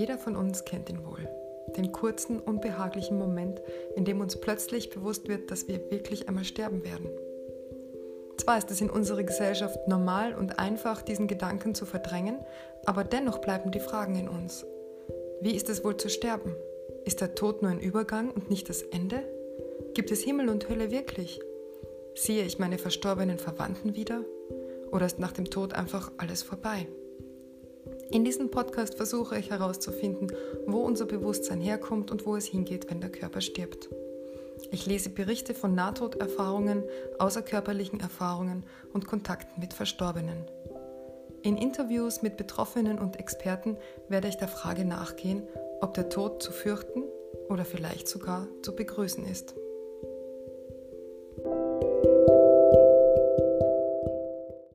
Jeder von uns kennt ihn wohl. Den kurzen, unbehaglichen Moment, in dem uns plötzlich bewusst wird, dass wir wirklich einmal sterben werden. Zwar ist es in unserer Gesellschaft normal und einfach, diesen Gedanken zu verdrängen, aber dennoch bleiben die Fragen in uns. Wie ist es wohl zu sterben? Ist der Tod nur ein Übergang und nicht das Ende? Gibt es Himmel und Hölle wirklich? Sehe ich meine verstorbenen Verwandten wieder? Oder ist nach dem Tod einfach alles vorbei? In diesem Podcast versuche ich herauszufinden, wo unser Bewusstsein herkommt und wo es hingeht, wenn der Körper stirbt. Ich lese Berichte von Nahtoderfahrungen, außerkörperlichen Erfahrungen und Kontakten mit Verstorbenen. In Interviews mit Betroffenen und Experten werde ich der Frage nachgehen, ob der Tod zu fürchten oder vielleicht sogar zu begrüßen ist.